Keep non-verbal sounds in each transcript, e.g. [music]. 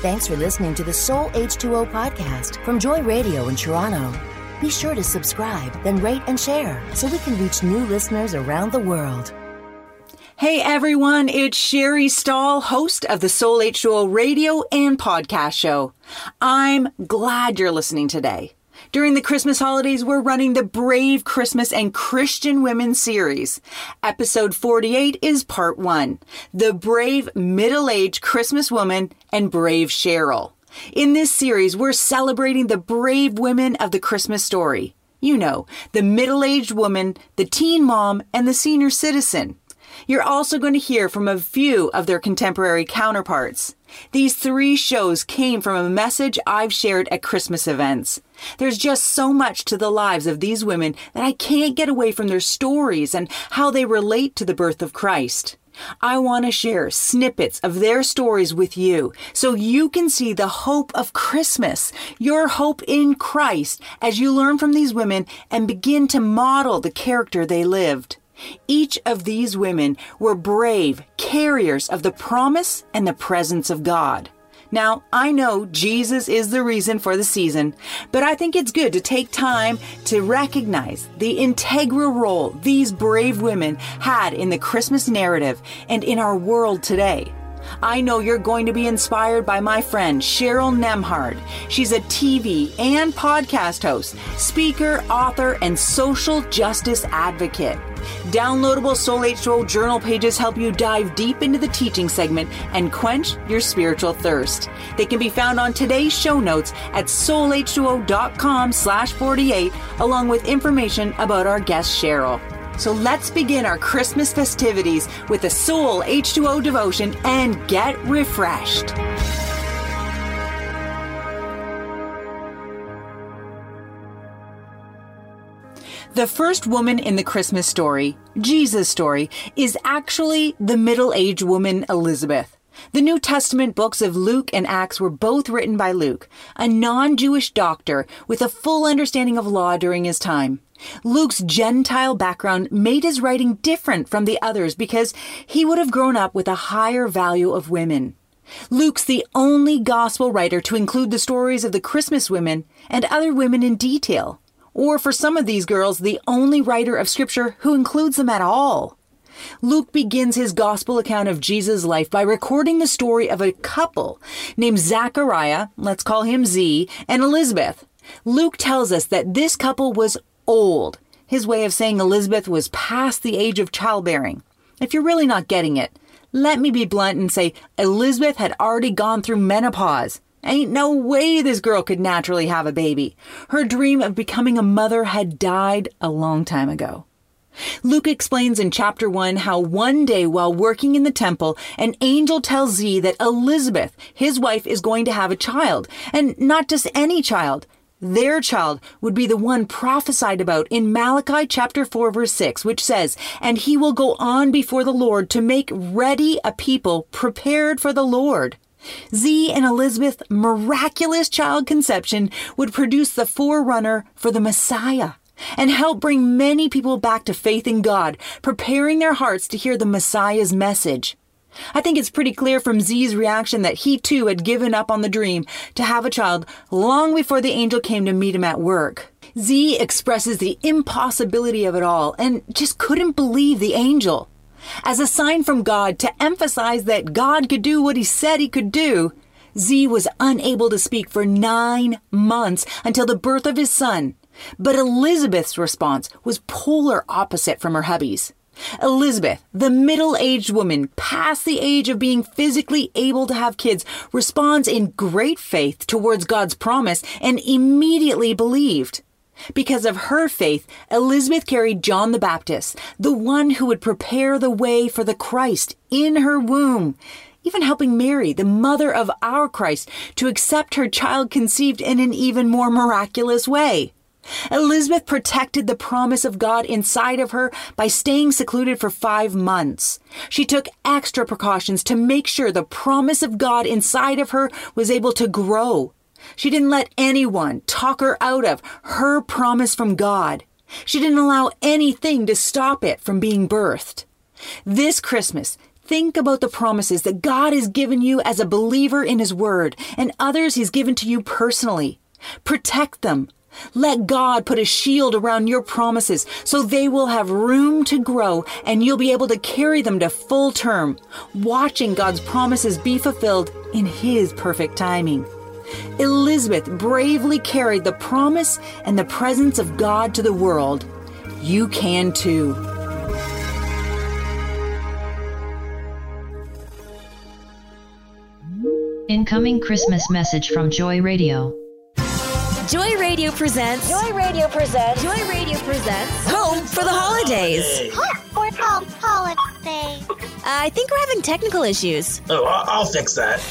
Thanks for listening to the Soul H2O podcast from Joy Radio in Toronto. Be sure to subscribe, then rate and share so we can reach new listeners around the world. Hey everyone, it's Sherry Stahl, host of the Soul H2O radio and podcast show. I'm glad you're listening today. During the Christmas holidays, we're running the Brave Christmas and Christian Women series. Episode 48 is part one The Brave Middle Aged Christmas Woman and Brave Cheryl. In this series, we're celebrating the brave women of the Christmas story. You know, the middle aged woman, the teen mom, and the senior citizen. You're also going to hear from a few of their contemporary counterparts. These three shows came from a message I've shared at Christmas events. There's just so much to the lives of these women that I can't get away from their stories and how they relate to the birth of Christ. I want to share snippets of their stories with you so you can see the hope of Christmas, your hope in Christ, as you learn from these women and begin to model the character they lived. Each of these women were brave carriers of the promise and the presence of God. Now, I know Jesus is the reason for the season, but I think it's good to take time to recognize the integral role these brave women had in the Christmas narrative and in our world today. I know you're going to be inspired by my friend Cheryl Nembhard. She's a TV and podcast host, speaker, author, and social justice advocate. Downloadable Soul H2O journal pages help you dive deep into the teaching segment and quench your spiritual thirst. They can be found on today's show notes at soulh2o.com slash 48 along with information about our guest Cheryl. So let's begin our Christmas festivities with a Soul H2O devotion and get refreshed. The first woman in the Christmas story, Jesus' story, is actually the middle aged woman Elizabeth. The New Testament books of Luke and Acts were both written by Luke, a non Jewish doctor with a full understanding of law during his time. Luke's Gentile background made his writing different from the others because he would have grown up with a higher value of women. Luke's the only gospel writer to include the stories of the Christmas women and other women in detail. Or for some of these girls, the only writer of scripture who includes them at all. Luke begins his gospel account of Jesus' life by recording the story of a couple named Zachariah, let's call him Z, and Elizabeth. Luke tells us that this couple was old. His way of saying Elizabeth was past the age of childbearing. If you're really not getting it, let me be blunt and say Elizabeth had already gone through menopause. Ain't no way this girl could naturally have a baby. Her dream of becoming a mother had died a long time ago. Luke explains in chapter 1 how one day while working in the temple, an angel tells Z that Elizabeth, his wife, is going to have a child. And not just any child. Their child would be the one prophesied about in Malachi chapter 4 verse 6, which says, And he will go on before the Lord to make ready a people prepared for the Lord. Z and Elizabeth's miraculous child conception would produce the forerunner for the Messiah and help bring many people back to faith in God, preparing their hearts to hear the Messiah's message. I think it's pretty clear from Z's reaction that he too had given up on the dream to have a child long before the angel came to meet him at work. Z expresses the impossibility of it all and just couldn't believe the angel. As a sign from God to emphasize that God could do what he said he could do, Z was unable to speak for nine months until the birth of his son. But Elizabeth's response was polar opposite from her hubby's. Elizabeth, the middle aged woman past the age of being physically able to have kids, responds in great faith towards God's promise and immediately believed. Because of her faith, Elizabeth carried John the Baptist, the one who would prepare the way for the Christ, in her womb, even helping Mary, the mother of our Christ, to accept her child conceived in an even more miraculous way. Elizabeth protected the promise of God inside of her by staying secluded for five months. She took extra precautions to make sure the promise of God inside of her was able to grow. She didn't let anyone talk her out of her promise from God. She didn't allow anything to stop it from being birthed. This Christmas, Think about the promises that God has given you as a believer in His Word and others He's given to you personally. Protect them. Let God put a shield around your promises so they will have room to grow and you'll be able to carry them to full term, watching God's promises be fulfilled in His perfect timing. Elizabeth bravely carried the promise and the presence of God to the world. You can too. Incoming Christmas message from Joy Radio. Joy Radio presents. Joy Radio presents. Joy Radio presents. Home for the holidays. We're called holidays. I think we're having technical issues. Oh, I'll, I'll fix that.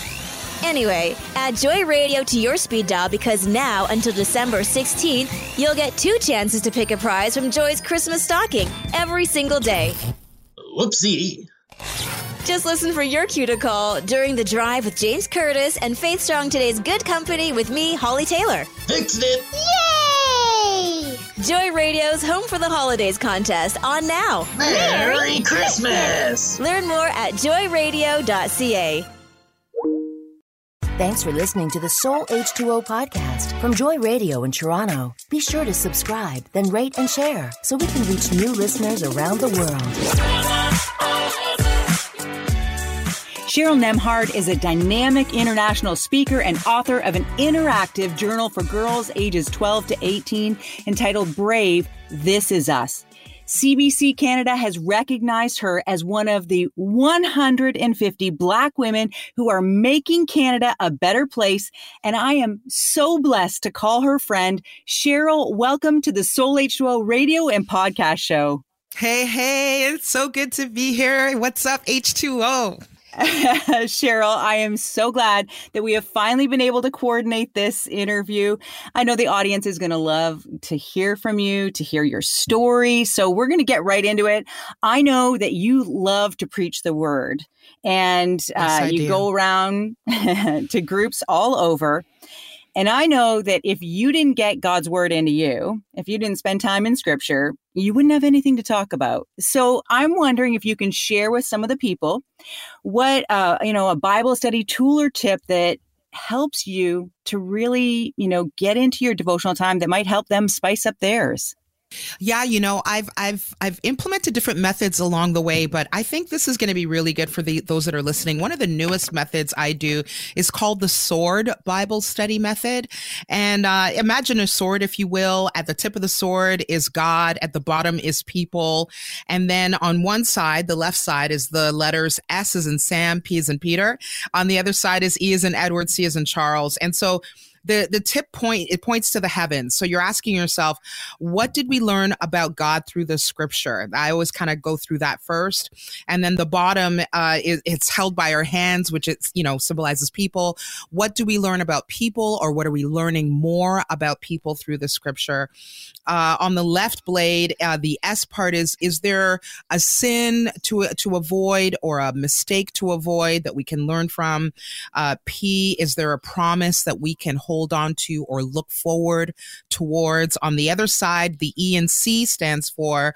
Anyway, add Joy Radio to your speed dial because now until December 16th, you'll get two chances to pick a prize from Joy's Christmas stocking every single day. Whoopsie. Just listen for your cue to call during the drive with James Curtis and Faith Strong today's Good Company with me, Holly Taylor. Fixed it. Yay! Joy Radio's Home for the Holidays contest on now. Merry Christmas. Learn more at joyradio.ca. Thanks for listening to the Soul H2O podcast from Joy Radio in Toronto. Be sure to subscribe, then rate and share so we can reach new listeners around the world. Cheryl Nembhard is a dynamic international speaker and author of an interactive journal for girls ages 12 to 18 entitled Brave This Is Us. CBC Canada has recognized her as one of the 150 Black women who are making Canada a better place. And I am so blessed to call her friend. Cheryl, welcome to the Soul H2O radio and podcast show. Hey, hey, it's so good to be here. What's up, H2O? [laughs] Cheryl, I am so glad that we have finally been able to coordinate this interview. I know the audience is going to love to hear from you, to hear your story. So we're going to get right into it. I know that you love to preach the word and uh, Yes, you do. go around [laughs] to groups all over. And I know that if you didn't get God's word into you, if you didn't spend time in scripture, you wouldn't have anything to talk about. So I'm wondering if you can share with some of the people what, uh, you know, a Bible study tool or tip that helps you to really, you know, get into your devotional time that might help them spice up theirs. Yeah, you know, I've I've I've implemented different methods along the way, but I think this is going to be really good for the those that are listening. One of the newest methods I do is called the Sword Bible Study Method, and uh, imagine a sword, if you will. At the tip of the sword is God, at the bottom is people, and then on one side, the left side, is the letters S as in Sam, P as in Peter. On the other side is E as in Edward, C as in Charles, and so the the tip point it points to the heavens. So you're asking yourself what did we learn about god through the scripture? I always kind of go through that first. And then the bottom uh is, it's held by our hands which it's you know symbolizes people. What do we learn about people or what are we learning more about people through the scripture? Uh, on the left blade uh, the s part is is there a sin to to avoid or a mistake to avoid that we can learn from? Uh, P, is there a promise that we can hold on to or look forward towards? On the other side, the E and C stands for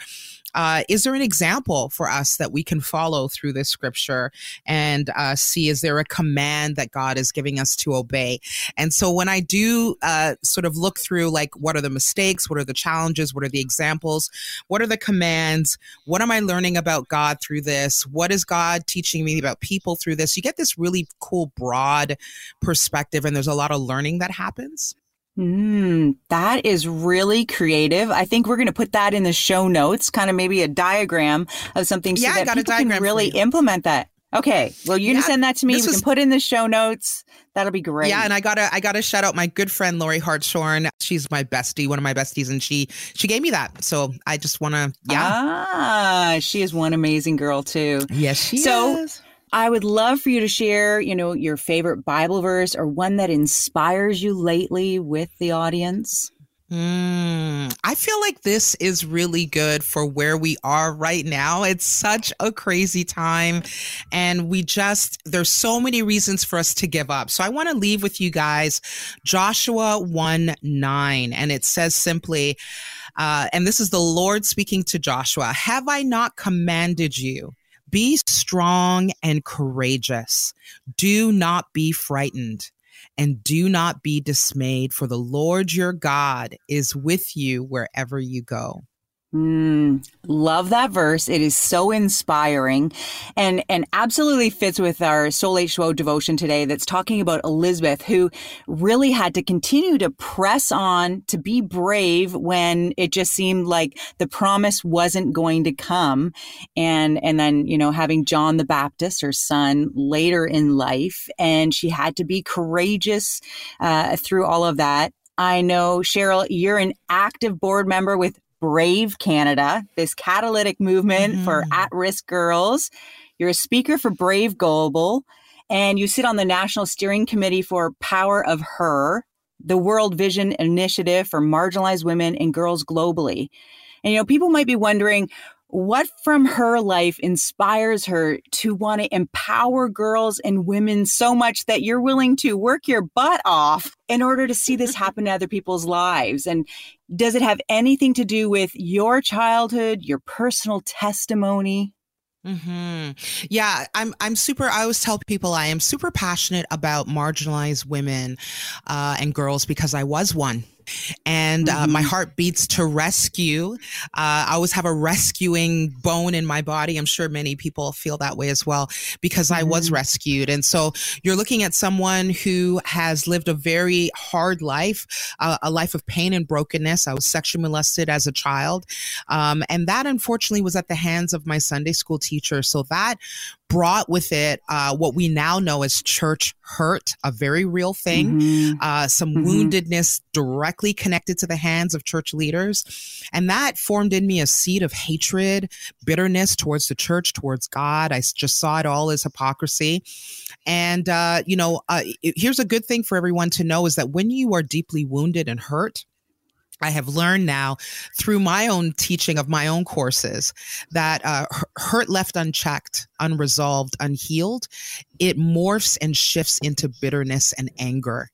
uh, is there an example for us that we can follow through this scripture and uh, see is there a command that god is giving us to obey? And so when i do uh, sort of look through like what are the mistakes? What are the challenges? What are the examples? What are the commands? What am i learning about god through this? What is god teaching me about people through this? You get this really cool broad perspective and there's a lot of learning that happens Mm, that is really creative. I think we're going to put that in the show notes, kind of maybe a diagram of something so Yeah, I that people diagram can really implement that. Okay. Well, you can send that to me. We this can put in the show notes. That'll be great. Yeah, and I gotta I gotta shout out my good friend Lori Hartshorn. She's my bestie, one of my besties, and she she gave me that. So I just wanna yeah. Ah, she is one amazing girl too. yes, she So- is. I would love for you to share, you know, your favorite Bible verse or one that inspires you lately with the audience. Mm, I feel like this is really good for where we are right now. It's such a crazy time, and we just, there's so many reasons for us to give up. So I want to leave with you guys Joshua 1 9, and it says simply, uh, and this is the Lord speaking to Joshua Have I not commanded you? Be strong and courageous. Do not be frightened and do not be dismayed, for the Lord your God is with you wherever you go. Mm, love that verse. It is so inspiring and, and absolutely fits with our Soul H2O devotion today that's talking about Elizabeth, who really had to continue to press on to be brave when it just seemed like the promise wasn't going to come. And, and then, you know, having John the Baptist, her son, later in life, and she had to be courageous uh, through all of that. I know, Cheryl, you're an active board member with Brave Canada, this catalytic movement mm-hmm. for at risk girls. You're a speaker for Brave Global, and you sit on the National Steering Committee for Power of Her, the World Vision Initiative for marginalized women and girls globally. And, you know, people might be wondering, what from her life inspires her to want to empower girls and women so much that you're willing to work your butt off in order to see this happen to other people's lives? And does it have anything to do with your childhood, your personal testimony? Hmm. Yeah, I'm. I'm super. I always tell people I am super passionate about marginalized women uh, and girls because I was one and uh, mm-hmm. my heart beats to rescue. Uh, I always have a rescuing bone in my body. I'm sure many people feel that way as well because mm-hmm. I was mm-hmm. rescued. And so you're looking at someone who has lived a very hard life, uh, a life of pain and brokenness. I was sexually molested as a child. Um, and that unfortunately was at the hands of my Sunday school teacher. So that brought with it uh, what we now know as church hurt, a very real thing, mm-hmm. uh, some mm-hmm. woundedness directly connected to the hands of church leaders. And that formed in me a seed of hatred, bitterness towards the church, towards God. I just saw it all as hypocrisy. And, uh, you know, uh, here's a good thing for everyone to know is that when you are deeply wounded and hurt, I have learned now through my own teaching of my own courses that uh, hurt left unchecked, unresolved, unhealed it morphs and shifts into bitterness and anger.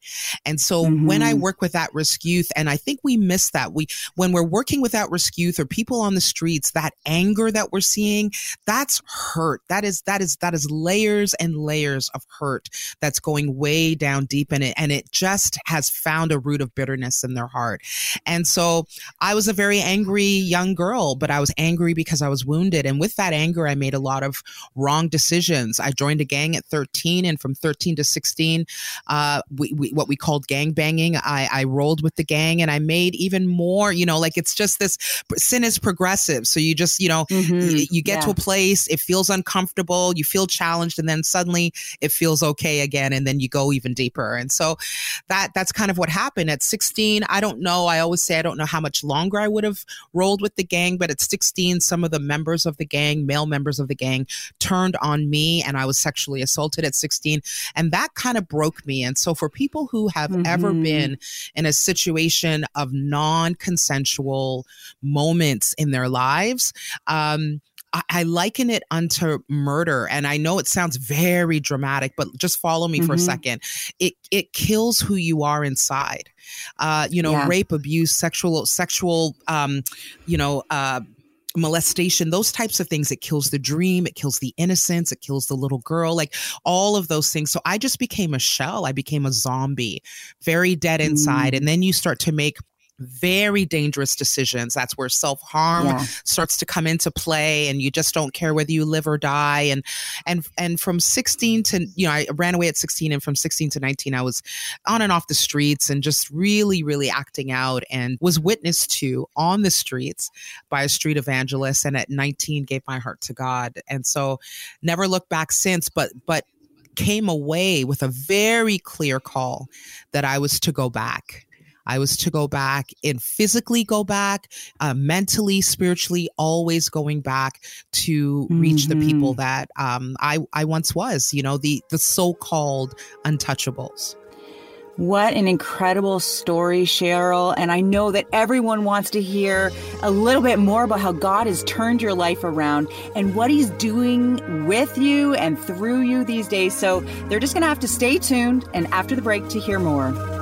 And so mm-hmm. when I mm-hmm. work with at risk youth, and I think we miss that, we when we're working with at risk youth or people on the streets, that anger that we're seeing, that's hurt. That is that is that is layers and layers of hurt that's going way down deep in it, and it just has found a root of bitterness in their heart. And so I was a very angry young girl, but I was angry because I was wounded, and with that anger, I made a lot of wrong decisions. I joined a gang at 13 and from 13 to 16 uh, we, we, what we called gang banging I, I rolled with the gang and i made even more you know like it's just this sin is progressive so you just you know mm-hmm. you, you, get yeah. to a place it feels uncomfortable you feel challenged and then suddenly it feels okay again and then you go even deeper and so that that's kind of what happened at 16 i don't know i always say i don't know how much longer i would have rolled with the gang but at 16 some of the members of the gang male members of the gang turned on me and i was sexually assaulted at 16. And that kind of broke me. And so for people who have mm-hmm. ever been in a situation of non consensual moments in their lives, um, I, liken it unto murder. And I know it sounds very dramatic, but just follow me mm-hmm. for a mm-hmm. second. It it kills who you are inside. Uh, you know, yeah. rape, abuse, sexual, sexual, um, you know, uh, molestation, those types of things. It kills the dream, it kills the innocence, it kills the little girl, like all of those things. So I just became a shell. I became a zombie, very dead inside. Mm. And then you start to make very dangerous decisions. That's where self harm yeah. starts to come into play, and you just don't care whether you live or die. And and and from 16 to you know, I ran away at 16, and from 16 to 19, I was on and off the streets and just really, really acting out, and was witnessed to on the streets by a street evangelist. And at 19, gave my heart to God, and so never looked back since. But but came away with a very clear call that I was to go back I was to go back and physically go back, uh, mentally, spiritually, always going back to reach mm-hmm. the people mm-hmm. that um, I, I once was, you know, the, the so called untouchables. What an incredible story, Cheryl. And I know that everyone wants to hear a little bit more about how God has turned your life around and what He's doing with you and through you these days. So they're just going to have to stay tuned and after the break to hear more.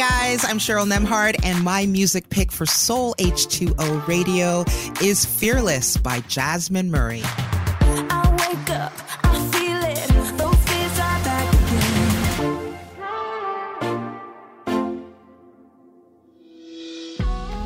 Guys, I'm Cheryl Nembhard, and my music pick for Soul H2O Radio is Fearless by Jasmine Murray.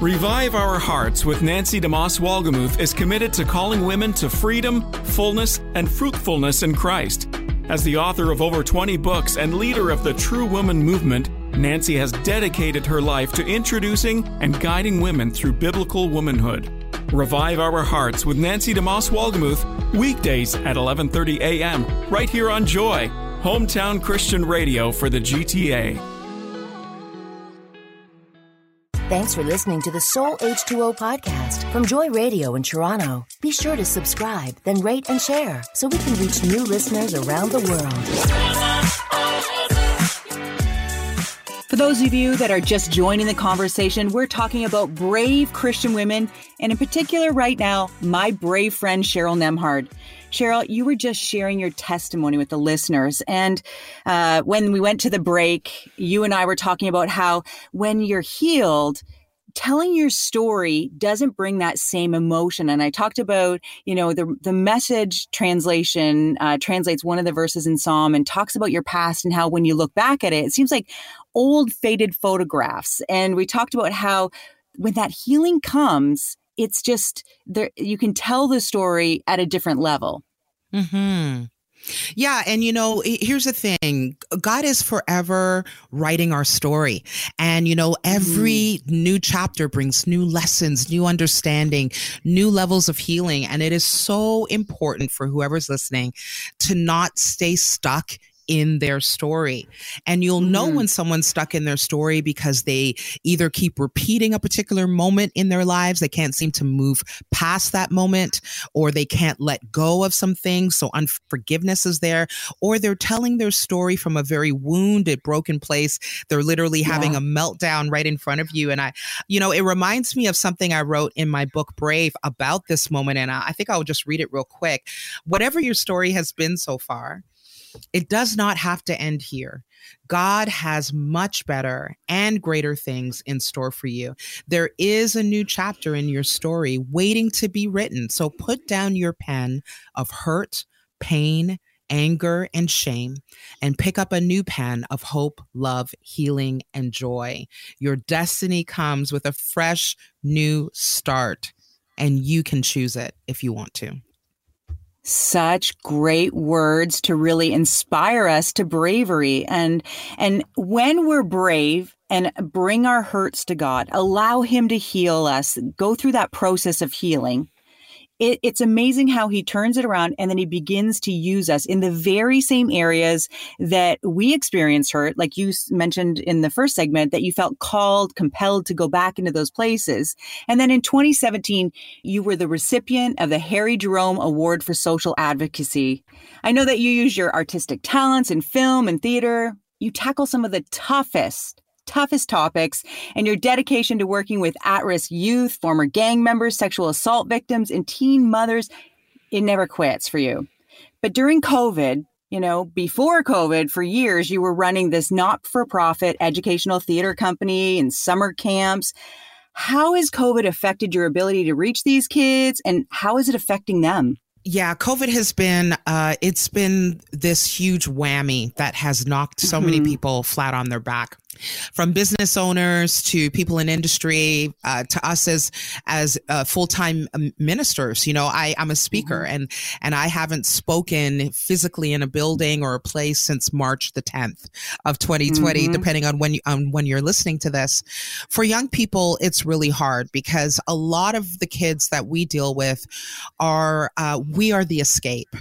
Revive Our Hearts with Nancy DeMoss Wolgemuth is committed to calling women to freedom, fullness, and fruitfulness in Christ. As the author of over 20 books and leader of the True Woman movement, Nancy has dedicated her life to introducing and guiding women through biblical womanhood. Revive Our Hearts with Nancy DeMoss Wolgemuth, weekdays at 11:30 a.m. right here on Joy, hometown Christian radio for the GTA. Thanks for listening to the Soul H2O podcast from Joy Radio in Toronto. Be sure to subscribe, then rate and share so we can reach new listeners around the world. For those of you that are just joining the conversation, we're talking about brave Christian women, and in particular, right now, my brave friend Cheryl Nembhard. Cheryl, you were just sharing your testimony with the listeners. And uh, when we went to the break, you and I were talking about how when you're healed, telling your story doesn't bring that same emotion. And I talked about, you know, the the message translation uh, translates one of the verses in Psalm and talks about your past and how when you look back at it, it seems like old faded photographs. And we talked about how when that healing comes, it's just there you can tell the story at a different level hmm Yeah. And, you know, here's the thing God is forever writing our story. And, you know, every mm. new chapter brings new lessons, new understanding, new levels of healing. And it is so important for whoever's listening to not stay stuck in their story. And you'll mm-hmm. know when someone's stuck in their story because they either keep repeating a particular moment in their lives, they can't seem to move past that moment, or they can't let go of some things. So unforgiveness is there, or they're telling their story from a very wounded, broken place. They're literally yeah. having a meltdown right in front of you. And I, you know, it reminds me of something I wrote in my book, Brave, about this moment. And I think I'll just read it real quick. Whatever your story has been so far, it does not have to end here. God has much better and greater things in store for you. There is a new chapter in your story waiting to be written. So put down your pen of hurt, pain, anger, and shame, and pick up a new pen of hope, love, healing, and joy. Your destiny comes with a fresh new start, and you can choose it if you want to. Such great words to really inspire us to bravery. And, and when we're brave and bring our hurts to God, allow Him to heal us, go through that process of healing, it, it's amazing how he turns it around and then he begins to use us in the very same areas that we experienced hurt, like you mentioned in the first segment, that you felt called, compelled to go back into those places. And then in 2017, you were the recipient of the Harry Jerome Award for Social Advocacy. I know that you use your artistic talents in film and theater. You tackle some of the toughest toughest topics and your dedication to working with at risk youth, former gang members, sexual assault victims, and teen mothers, it never quits for you. But during COVID, you know, before COVID, for years, you were running this not for profit educational theater company and summer camps. How has COVID affected your ability to reach these kids and how is it affecting them? Yeah, COVID has been uh, it's been this huge whammy that has knocked so mm-hmm. many people flat on their back from business owners to people in industry uh, to us as as uh, full-time um, ministers you know i i'm a speaker mm-hmm. and and i haven't spoken physically in a building or a place since march the 10th of 2020 mm-hmm. depending on when you on when you're listening to this for young people it's really hard because a lot of the kids that we deal with are uh, we are the escape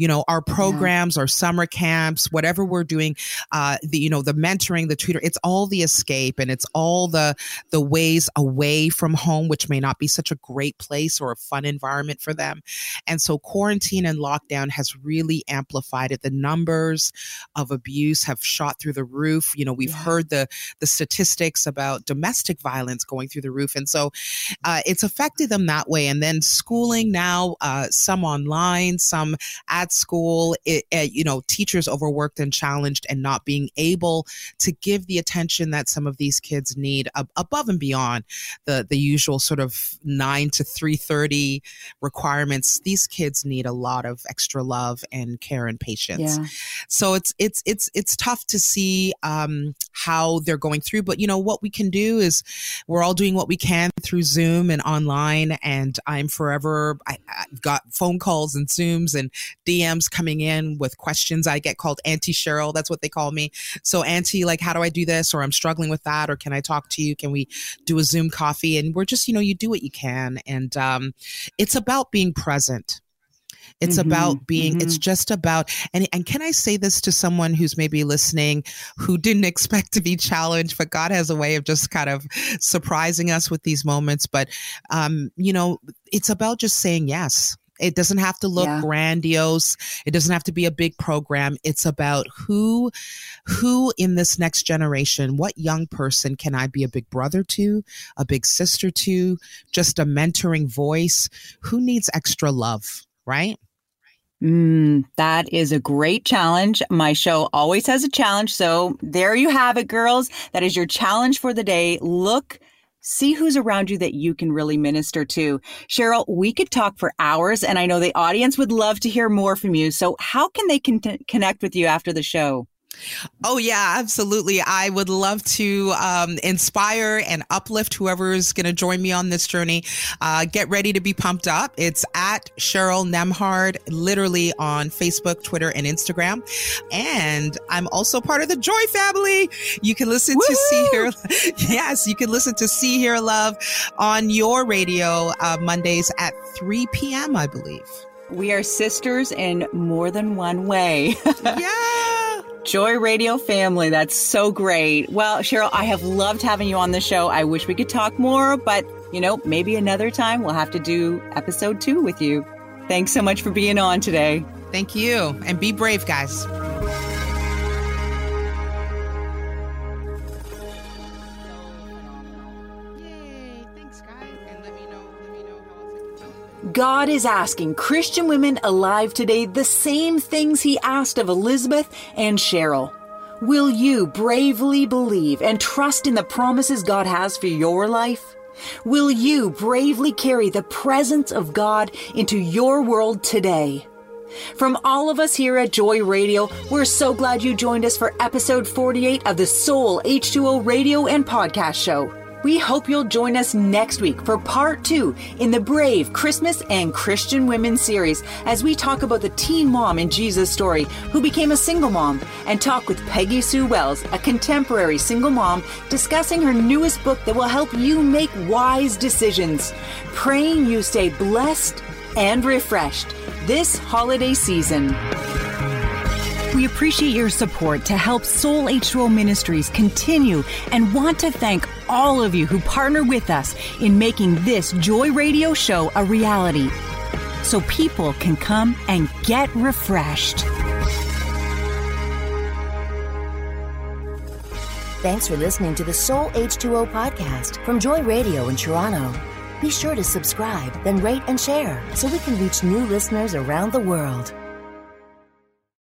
you know, our programs, yeah. our summer camps, whatever we're doing, uh, the, you know, the mentoring, the tutor, it's all the escape and it's all the, the ways away from home, which may not be such a great place or a fun environment for them. And so quarantine and lockdown has really amplified it. The numbers of abuse have shot through the roof. You know, we've yeah. heard the, the statistics about domestic violence going through the roof. And so uh, it's affected them that way. And then schooling now, uh, some online, some at at school, it, uh, you know, teachers overworked and challenged and not being able to give the attention that some of these kids need ab- above and beyond the the usual sort of 9 to 3:30 requirements. These kids need a lot of extra love and care and patience. Yeah. So it's it's it's it's tough to see um, how they're going through, but you know what we can do is we're all doing what we can through Zoom and online, and I'm forever. I, I've got phone calls and Zooms and DMs coming in with questions. I get called Auntie Cheryl. That's what they call me. So Auntie, like, how do I do this? Or I'm struggling with that. Or can I talk to you? Can we do a Zoom coffee? And we're just, you know, you do what you can, and um, it's about being present. It's Mhm, about being, it's mhm. just about, and, and can I say this to someone who's maybe listening who didn't [laughs] expect to be challenged, but God has a way of just kind of surprising us with these moments. But, um, you know, it's about just saying yes. It doesn't have to look Yeah. grandiose. It doesn't have to be a big program. It's about who, who in this next generation, what young person can I be a big brother to, a big sister to, just a mentoring voice? Who needs extra love, right? Mm, that is a great challenge. My show always has a challenge. So there you have it, girls. That is your challenge for the day. Look, see who's around you that you can really minister to. Cheryl, we could talk for hours, and I know the audience would love to hear more from you. So, how can they con- connect with you after the show? Oh, yeah, absolutely. I would love to um, inspire and uplift whoever is going to join me on this journey. Uh, get ready to be pumped up. It's at Cheryl Nembhard, literally on Facebook, Twitter, and Instagram. And I'm also part of the Joy family. You can listen to See Here. [laughs] yes, you can listen to See Here Love on your radio uh, Mondays at 3 p.m., I believe. We are sisters in more than one way. [laughs] yeah. Joy Radio family. That's so great. Well, Cheryl, I have loved having you on the show. I wish we could talk more, but you know, maybe another time we'll have to do episode two with you. Thanks so much for being on today. Thank you. And be brave, guys. God is asking Christian women alive today the same things he asked of Elizabeth and Cheryl. Will you bravely believe and trust in the promises God has for your life? Will you bravely carry the presence of God into your world today? From all of us here at Joy Radio, we're so glad you joined us for episode 48 of the Soul H2O radio and podcast show. We hope you'll join us next week for part two in the Brave Christmas and Christian Women series as we talk about the teen mom in Jesus' story who became a single mom and talk with Peggy Sue Wells, a contemporary single mom, discussing her newest book that will help you make wise decisions. Praying you stay blessed and refreshed this holiday season. We appreciate your support to help Soul H2O Ministries continue and want to thank all of you who partner with us in making this Joy Radio show a reality so people can come and get refreshed. Thanks for listening to the Soul H2O podcast from Joy Radio in Toronto. Be sure to subscribe, then rate and share so we can reach new listeners around the world.